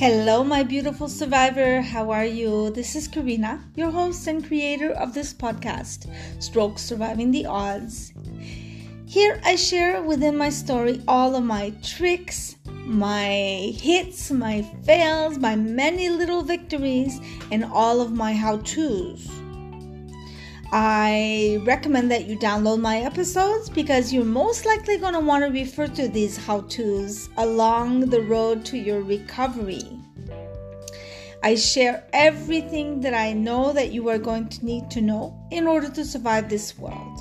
Hello, my beautiful survivor. How are you? This is Karina, your host and creator of this podcast, Stroke Surviving the Odds. Here I share within my story all of my tricks, my hits, my fails, my many little victories, and all of my how to's. I recommend that you download my episodes because you're most likely going to want to refer to these how to's along the road to your recovery. I share everything that I know that you are going to need to know in order to survive this world.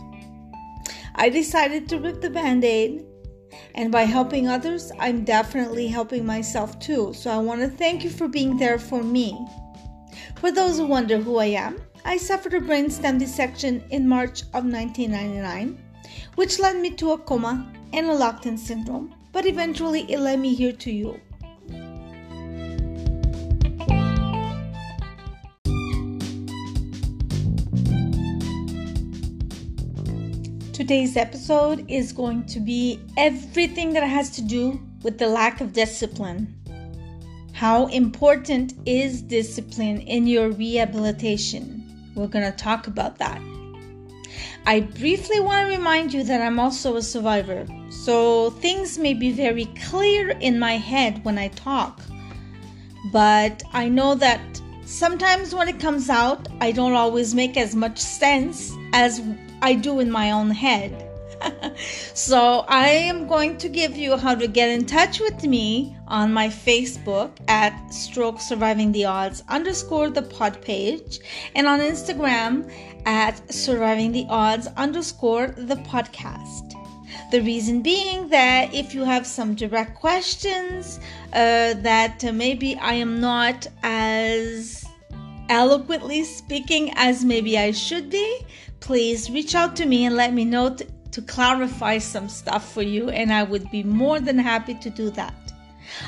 I decided to rip the band aid, and by helping others, I'm definitely helping myself too. So I want to thank you for being there for me. For those who wonder who I am, I suffered a brainstem dissection in March of 1999, which led me to a coma and a locked in syndrome, but eventually it led me here to you. Today's episode is going to be everything that has to do with the lack of discipline. How important is discipline in your rehabilitation? We're going to talk about that. I briefly want to remind you that I'm also a survivor, so things may be very clear in my head when I talk. But I know that sometimes when it comes out, I don't always make as much sense as I do in my own head. so I am going to give you how to get in touch with me on my Facebook at Stroke Surviving the Odds underscore the pod page and on Instagram at Surviving the Odds underscore the podcast. The reason being that if you have some direct questions uh, that maybe I am not as eloquently speaking as maybe I should be, please reach out to me and let me know to clarify some stuff for you, and I would be more than happy to do that.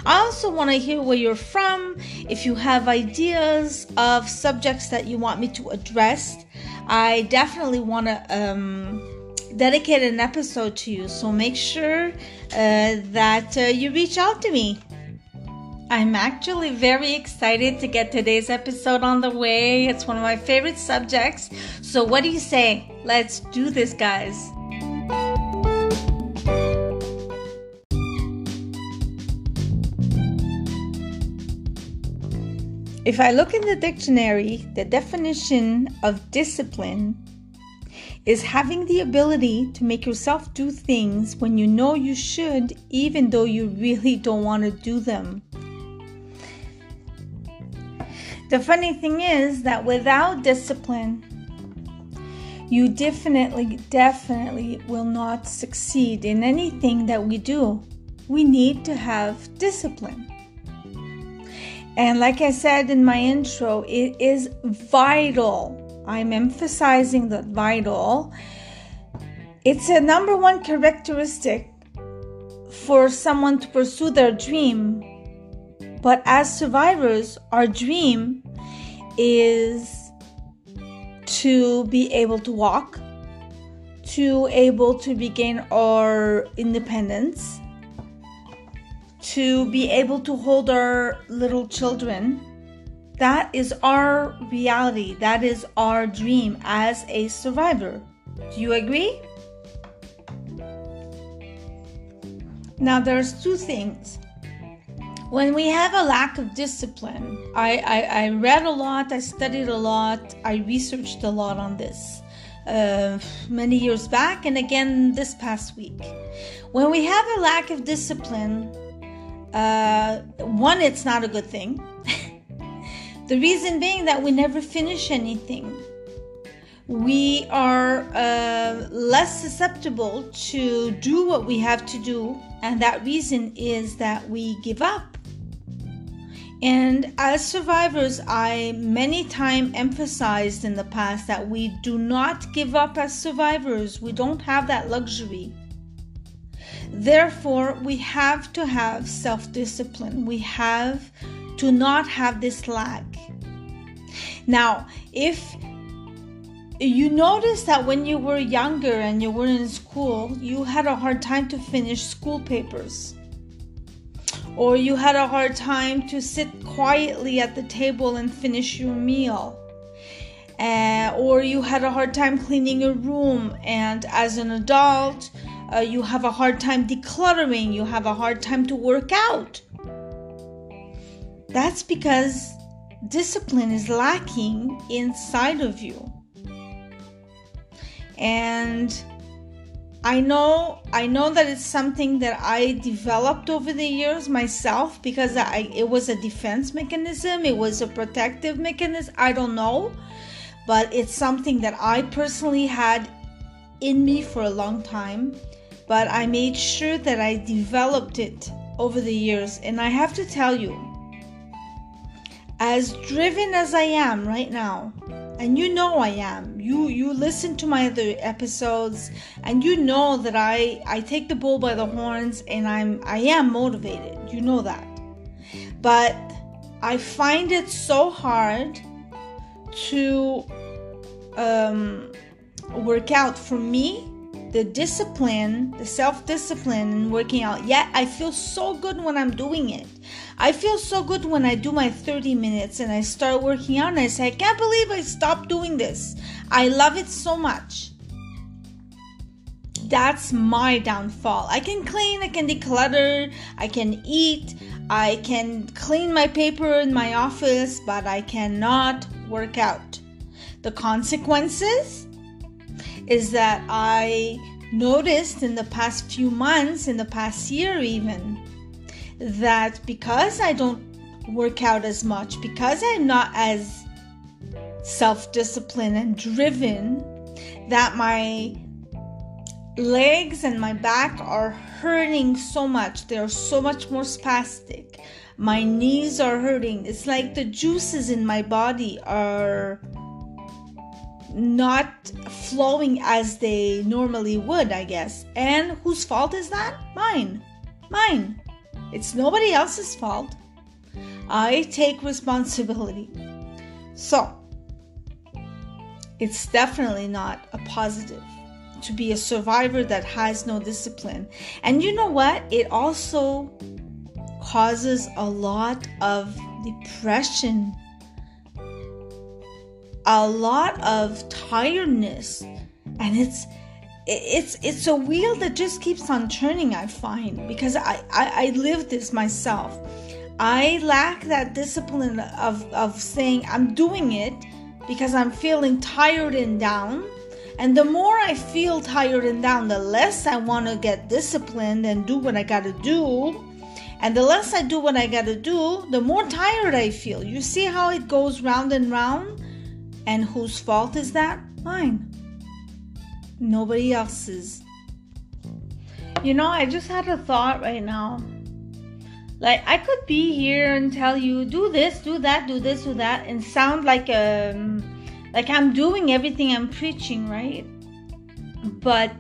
I also want to hear where you're from. If you have ideas of subjects that you want me to address, I definitely want to um, dedicate an episode to you. So make sure uh, that uh, you reach out to me. I'm actually very excited to get today's episode on the way. It's one of my favorite subjects. So, what do you say? Let's do this, guys. If I look in the dictionary, the definition of discipline is having the ability to make yourself do things when you know you should, even though you really don't want to do them. The funny thing is that without discipline, you definitely, definitely will not succeed in anything that we do. We need to have discipline. And like I said in my intro, it is vital. I'm emphasizing that vital. It's a number one characteristic for someone to pursue their dream. But as survivors, our dream is to be able to walk, to able to regain our independence, to be able to hold our little children. That is our reality. That is our dream as a survivor. Do you agree? Now, there's two things. When we have a lack of discipline, I, I, I read a lot, I studied a lot, I researched a lot on this uh, many years back and again this past week. When we have a lack of discipline, uh, one, it's not a good thing. the reason being that we never finish anything. We are uh, less susceptible to do what we have to do, and that reason is that we give up. And as survivors, I many times emphasized in the past that we do not give up as survivors. We don't have that luxury. Therefore, we have to have self discipline. We have to not have this lag. Now, if you notice that when you were younger and you were in school, you had a hard time to finish school papers. or you had a hard time to sit quietly at the table and finish your meal. Uh, or you had a hard time cleaning your room, and as an adult, uh, you have a hard time decluttering, you have a hard time to work out. That's because discipline is lacking inside of you. And I know I know that it's something that I developed over the years myself because I it was a defense mechanism, it was a protective mechanism, I don't know, but it's something that I personally had in me for a long time, but I made sure that I developed it over the years and I have to tell you as driven as I am right now, and you know I am. You you listen to my other episodes and you know that I I take the bull by the horns and I'm I am motivated. You know that. But I find it so hard to um, work out for me the discipline, the self discipline in working out. Yet I feel so good when I'm doing it. I feel so good when I do my 30 minutes and I start working out and I say, I can't believe I stopped doing this. I love it so much. That's my downfall. I can clean, I can declutter, I can eat, I can clean my paper in my office, but I cannot work out. The consequences is that I noticed in the past few months, in the past year even, that because I don't work out as much, because I'm not as self disciplined and driven, that my legs and my back are hurting so much. They're so much more spastic. My knees are hurting. It's like the juices in my body are not flowing as they normally would, I guess. And whose fault is that? Mine. Mine. It's nobody else's fault. I take responsibility. So, it's definitely not a positive to be a survivor that has no discipline. And you know what? It also causes a lot of depression, a lot of tiredness, and it's it's it's a wheel that just keeps on turning i find because i i, I live this myself. I lack that discipline of of saying i'm doing it because i'm feeling tired and down. And the more i feel tired and down the less i want to get disciplined and do what i gotta do. And the less i do what i gotta do the more tired i feel. You see how it goes round and round and whose fault is that mine nobody else's. You know, I just had a thought right now. Like I could be here and tell you do this, do that, do this, do that, and sound like um like I'm doing everything I'm preaching, right? But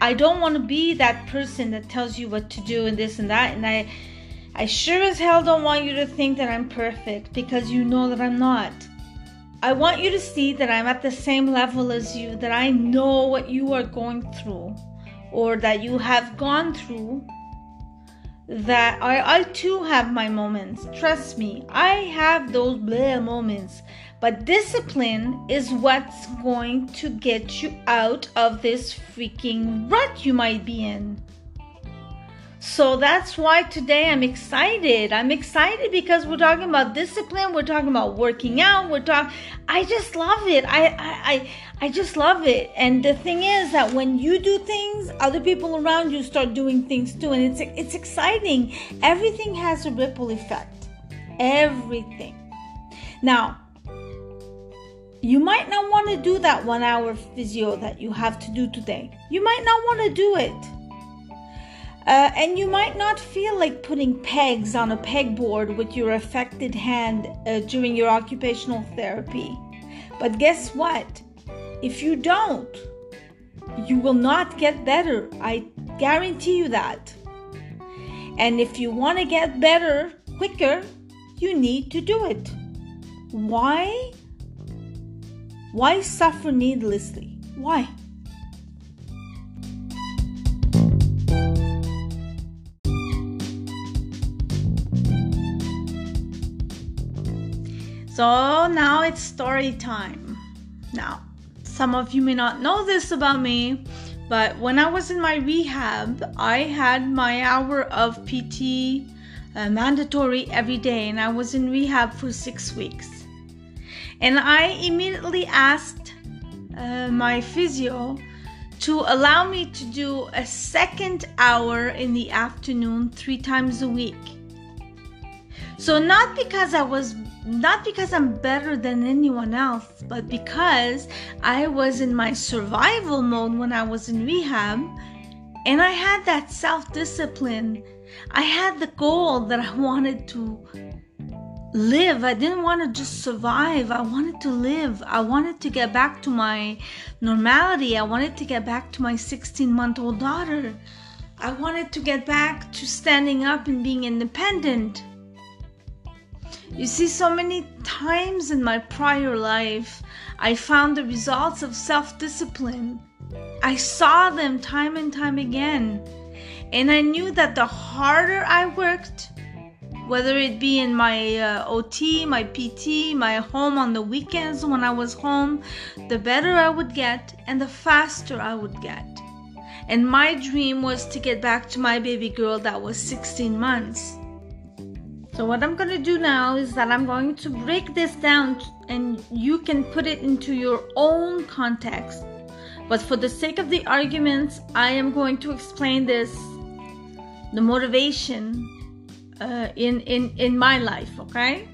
I don't want to be that person that tells you what to do and this and that, and I I sure as hell don't want you to think that I'm perfect because you know that I'm not. I want you to see that I'm at the same level as you, that I know what you are going through, or that you have gone through. That I, I too have my moments. Trust me, I have those bleh moments. But discipline is what's going to get you out of this freaking rut you might be in. So that's why today I'm excited. I'm excited because we're talking about discipline. We're talking about working out. We're talking. I just love it. I, I I I just love it. And the thing is that when you do things, other people around you start doing things too, and it's it's exciting. Everything has a ripple effect. Everything. Now, you might not want to do that one hour physio that you have to do today. You might not want to do it uh, and you might not feel like putting pegs on a pegboard with your affected hand uh, during your occupational therapy. But guess what? If you don't, you will not get better. I guarantee you that. And if you want to get better quicker, you need to do it. Why? Why suffer needlessly? Why? So now it's story time. Now, some of you may not know this about me, but when I was in my rehab, I had my hour of PT uh, mandatory every day, and I was in rehab for six weeks. And I immediately asked uh, my physio to allow me to do a second hour in the afternoon three times a week. So, not because I was not because I'm better than anyone else, but because I was in my survival mode when I was in rehab and I had that self discipline. I had the goal that I wanted to live. I didn't want to just survive. I wanted to live. I wanted to get back to my normality. I wanted to get back to my 16 month old daughter. I wanted to get back to standing up and being independent. You see, so many times in my prior life, I found the results of self discipline. I saw them time and time again. And I knew that the harder I worked, whether it be in my uh, OT, my PT, my home on the weekends when I was home, the better I would get and the faster I would get. And my dream was to get back to my baby girl that was 16 months. So what I'm going to do now is that I'm going to break this down and you can put it into your own context. But for the sake of the arguments, I am going to explain this the motivation uh, in in in my life, okay?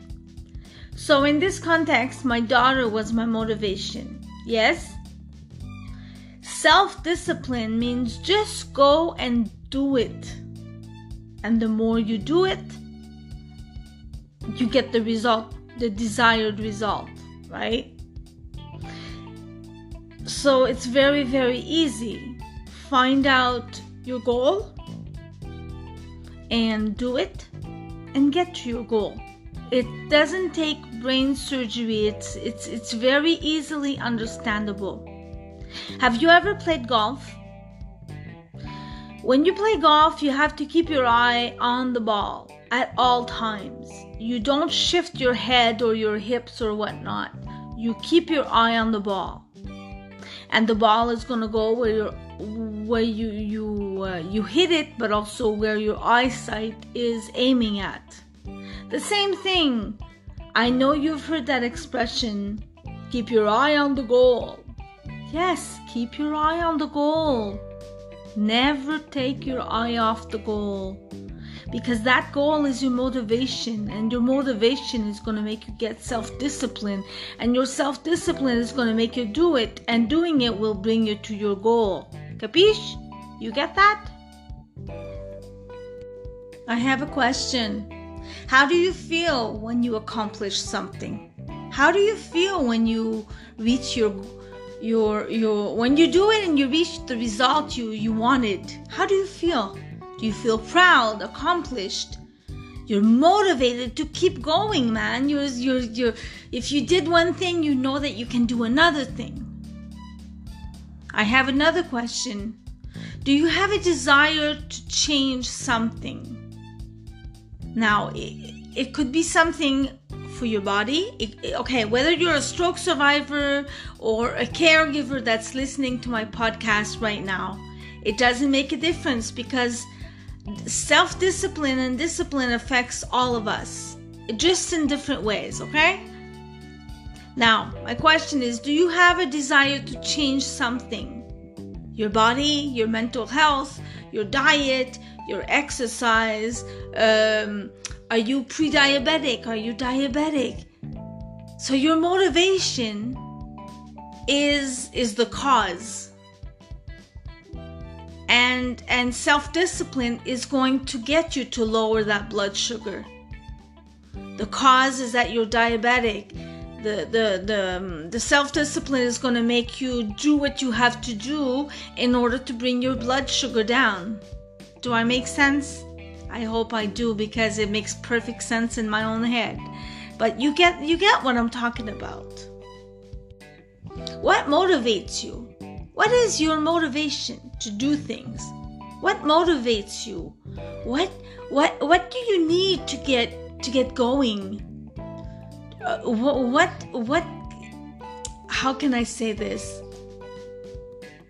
So in this context, my daughter was my motivation. Yes? Self-discipline means just go and do it. And the more you do it, you get the result, the desired result, right? So it's very, very easy. Find out your goal and do it and get to your goal. It doesn't take brain surgery. It's it's it's very easily understandable. Have you ever played golf? When you play golf, you have to keep your eye on the ball at all times. You don't shift your head or your hips or whatnot. You keep your eye on the ball, and the ball is gonna go where you where you you uh, you hit it, but also where your eyesight is aiming at. The same thing. I know you've heard that expression. Keep your eye on the goal. Yes, keep your eye on the goal. Never take your eye off the goal because that goal is your motivation and your motivation is going to make you get self-discipline and your self-discipline is going to make you do it and doing it will bring you to your goal. Capiche? You get that? I have a question. How do you feel when you accomplish something? How do you feel when you reach your your your when you do it and you reach the result you you wanted? How do you feel do you feel proud, accomplished? You're motivated to keep going, man. You're, you're, you're, if you did one thing, you know that you can do another thing. I have another question. Do you have a desire to change something? Now, it, it could be something for your body. It, okay, whether you're a stroke survivor or a caregiver that's listening to my podcast right now, it doesn't make a difference because self discipline and discipline affects all of us, just in different ways, okay? Now, my question is do you have a desire to change something? Your body, your mental health, your diet, your exercise? Um, are you pre diabetic? Are you diabetic? So, your motivation is, is the cause and and self-discipline is going to get you to lower that blood sugar. The cause is that you're diabetic. The the the, um, the self-discipline is going to make you do what you have to do in order to bring your blood sugar down. Do i make sense? I hope i do because it makes perfect sense in my own head. But you get you get what i'm talking about. What motivates you what is your motivation to do things? What motivates you? What what what do you need to get to get going? uh, what what how can I say this?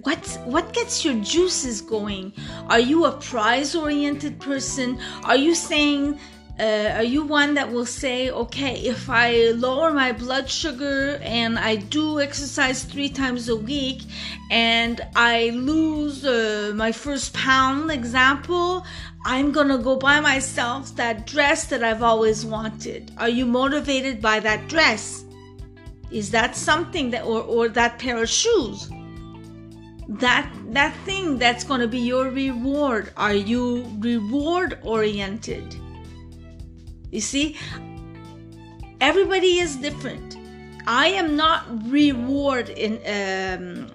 What what gets your juices going? Are you a prize oriented person? Are you saying uh, are you one that will say, okay, if I lower my blood sugar and I do exercise three times a week and I lose uh, my first pound, example, I'm gonna go buy myself that dress that I've always wanted? Are you motivated by that dress? Is that something that, or, or that pair of shoes? That that thing that's gonna be your reward. Are you reward oriented? You see, everybody is different. I am not reward in um,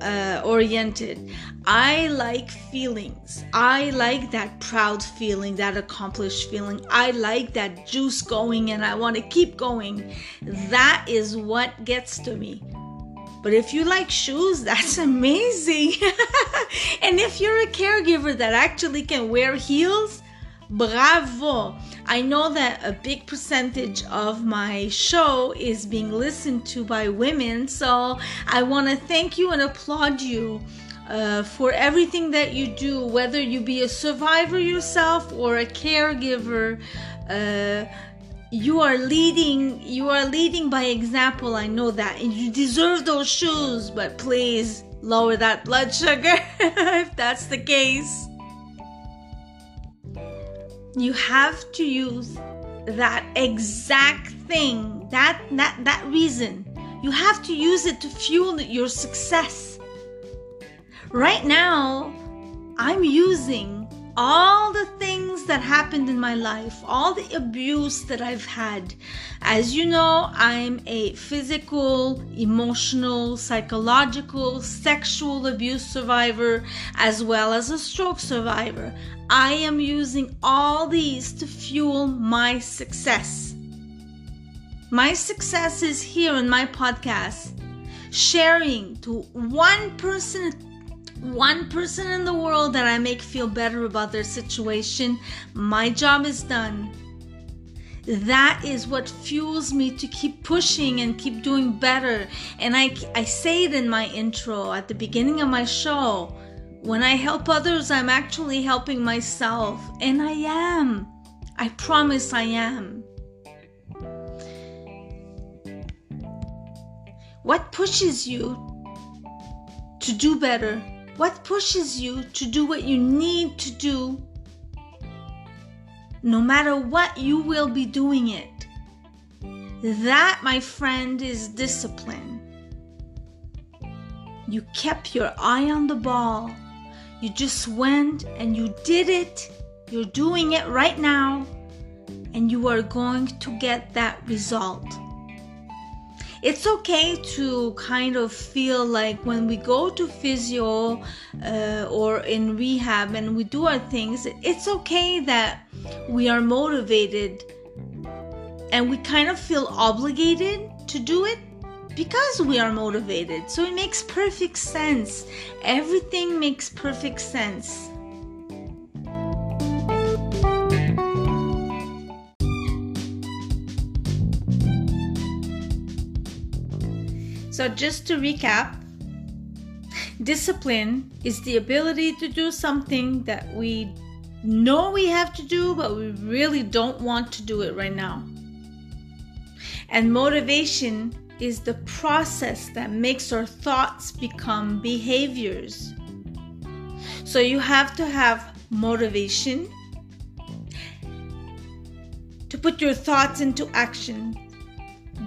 uh, oriented. I like feelings. I like that proud feeling, that accomplished feeling. I like that juice going and I want to keep going. That is what gets to me. But if you like shoes, that's amazing. and if you're a caregiver that actually can wear heels, bravo. I know that a big percentage of my show is being listened to by women, so I want to thank you and applaud you. Uh, for everything that you do, whether you be a survivor yourself or a caregiver, uh, you are leading. You are leading by example. I know that, and you deserve those shoes. But please lower that blood sugar if that's the case you have to use that exact thing that that that reason. You have to use it to fuel your success. Right now i'm using all the things that happened in my life, all the abuse that I've had. As you know, I'm a physical, emotional, psychological, sexual abuse survivor, as well as a stroke survivor. I am using all these to fuel my success. My success is here in my podcast, sharing to one person one person in the world that I make feel better about their situation, my job is done. That is what fuels me to keep pushing and keep doing better. And I, I say it in my intro at the beginning of my show. When I help others, I'm actually helping myself. And I am. I promise I am. What pushes you to do better? What pushes you to do what you need to do? No matter what, you will be doing it. That, my friend, is discipline. You kept your eye on the ball. You just went and you did it. You're doing it right now, and you are going to get that result it's okay to kind of feel like when we go to physio uh, or in rehab and we do our things, it's okay that we are motivated and we kind of feel obligated to do it because we are motivated. So it makes perfect sense. Everything makes perfect sense. So, just to recap, discipline is the ability to do something that we know we have to do, but we really don't want to do it right now. And motivation is the process that makes our thoughts become behaviors. So, you have to have motivation to put your thoughts into action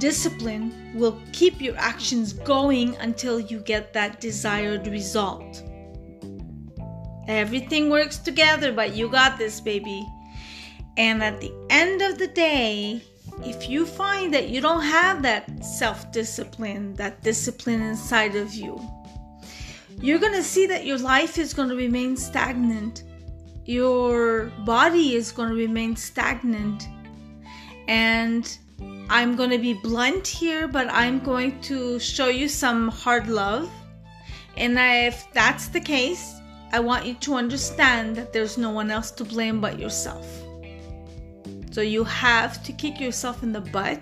Discipline will keep your actions going until you get that desired result. Everything works together, but you got this, baby. And at the end of the day, if you find that you don't have that self discipline, that discipline inside of you, you're going to see that your life is going to remain stagnant. Your body is going to remain stagnant. And I'm going to be blunt here, but I'm going to show you some hard love. And if that's the case, I want you to understand that there's no one else to blame but yourself. So you have to kick yourself in the butt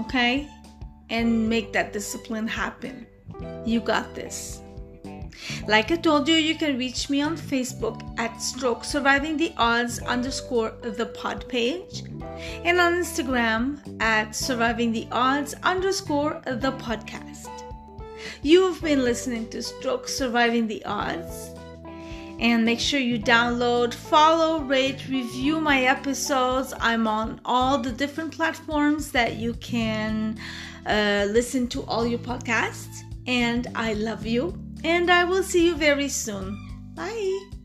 okay? And make that discipline happen. You got this. Like I told you, you can reach me on Facebook at Stroke Surviving the Odds underscore the pod page and on Instagram at Surviving the Odds underscore the podcast. You've been listening to Stroke Surviving the Odds. And make sure you download, follow, rate, review my episodes. I'm on all the different platforms that you can uh, listen to all your podcasts. And I love you and I will see you very soon. Bye.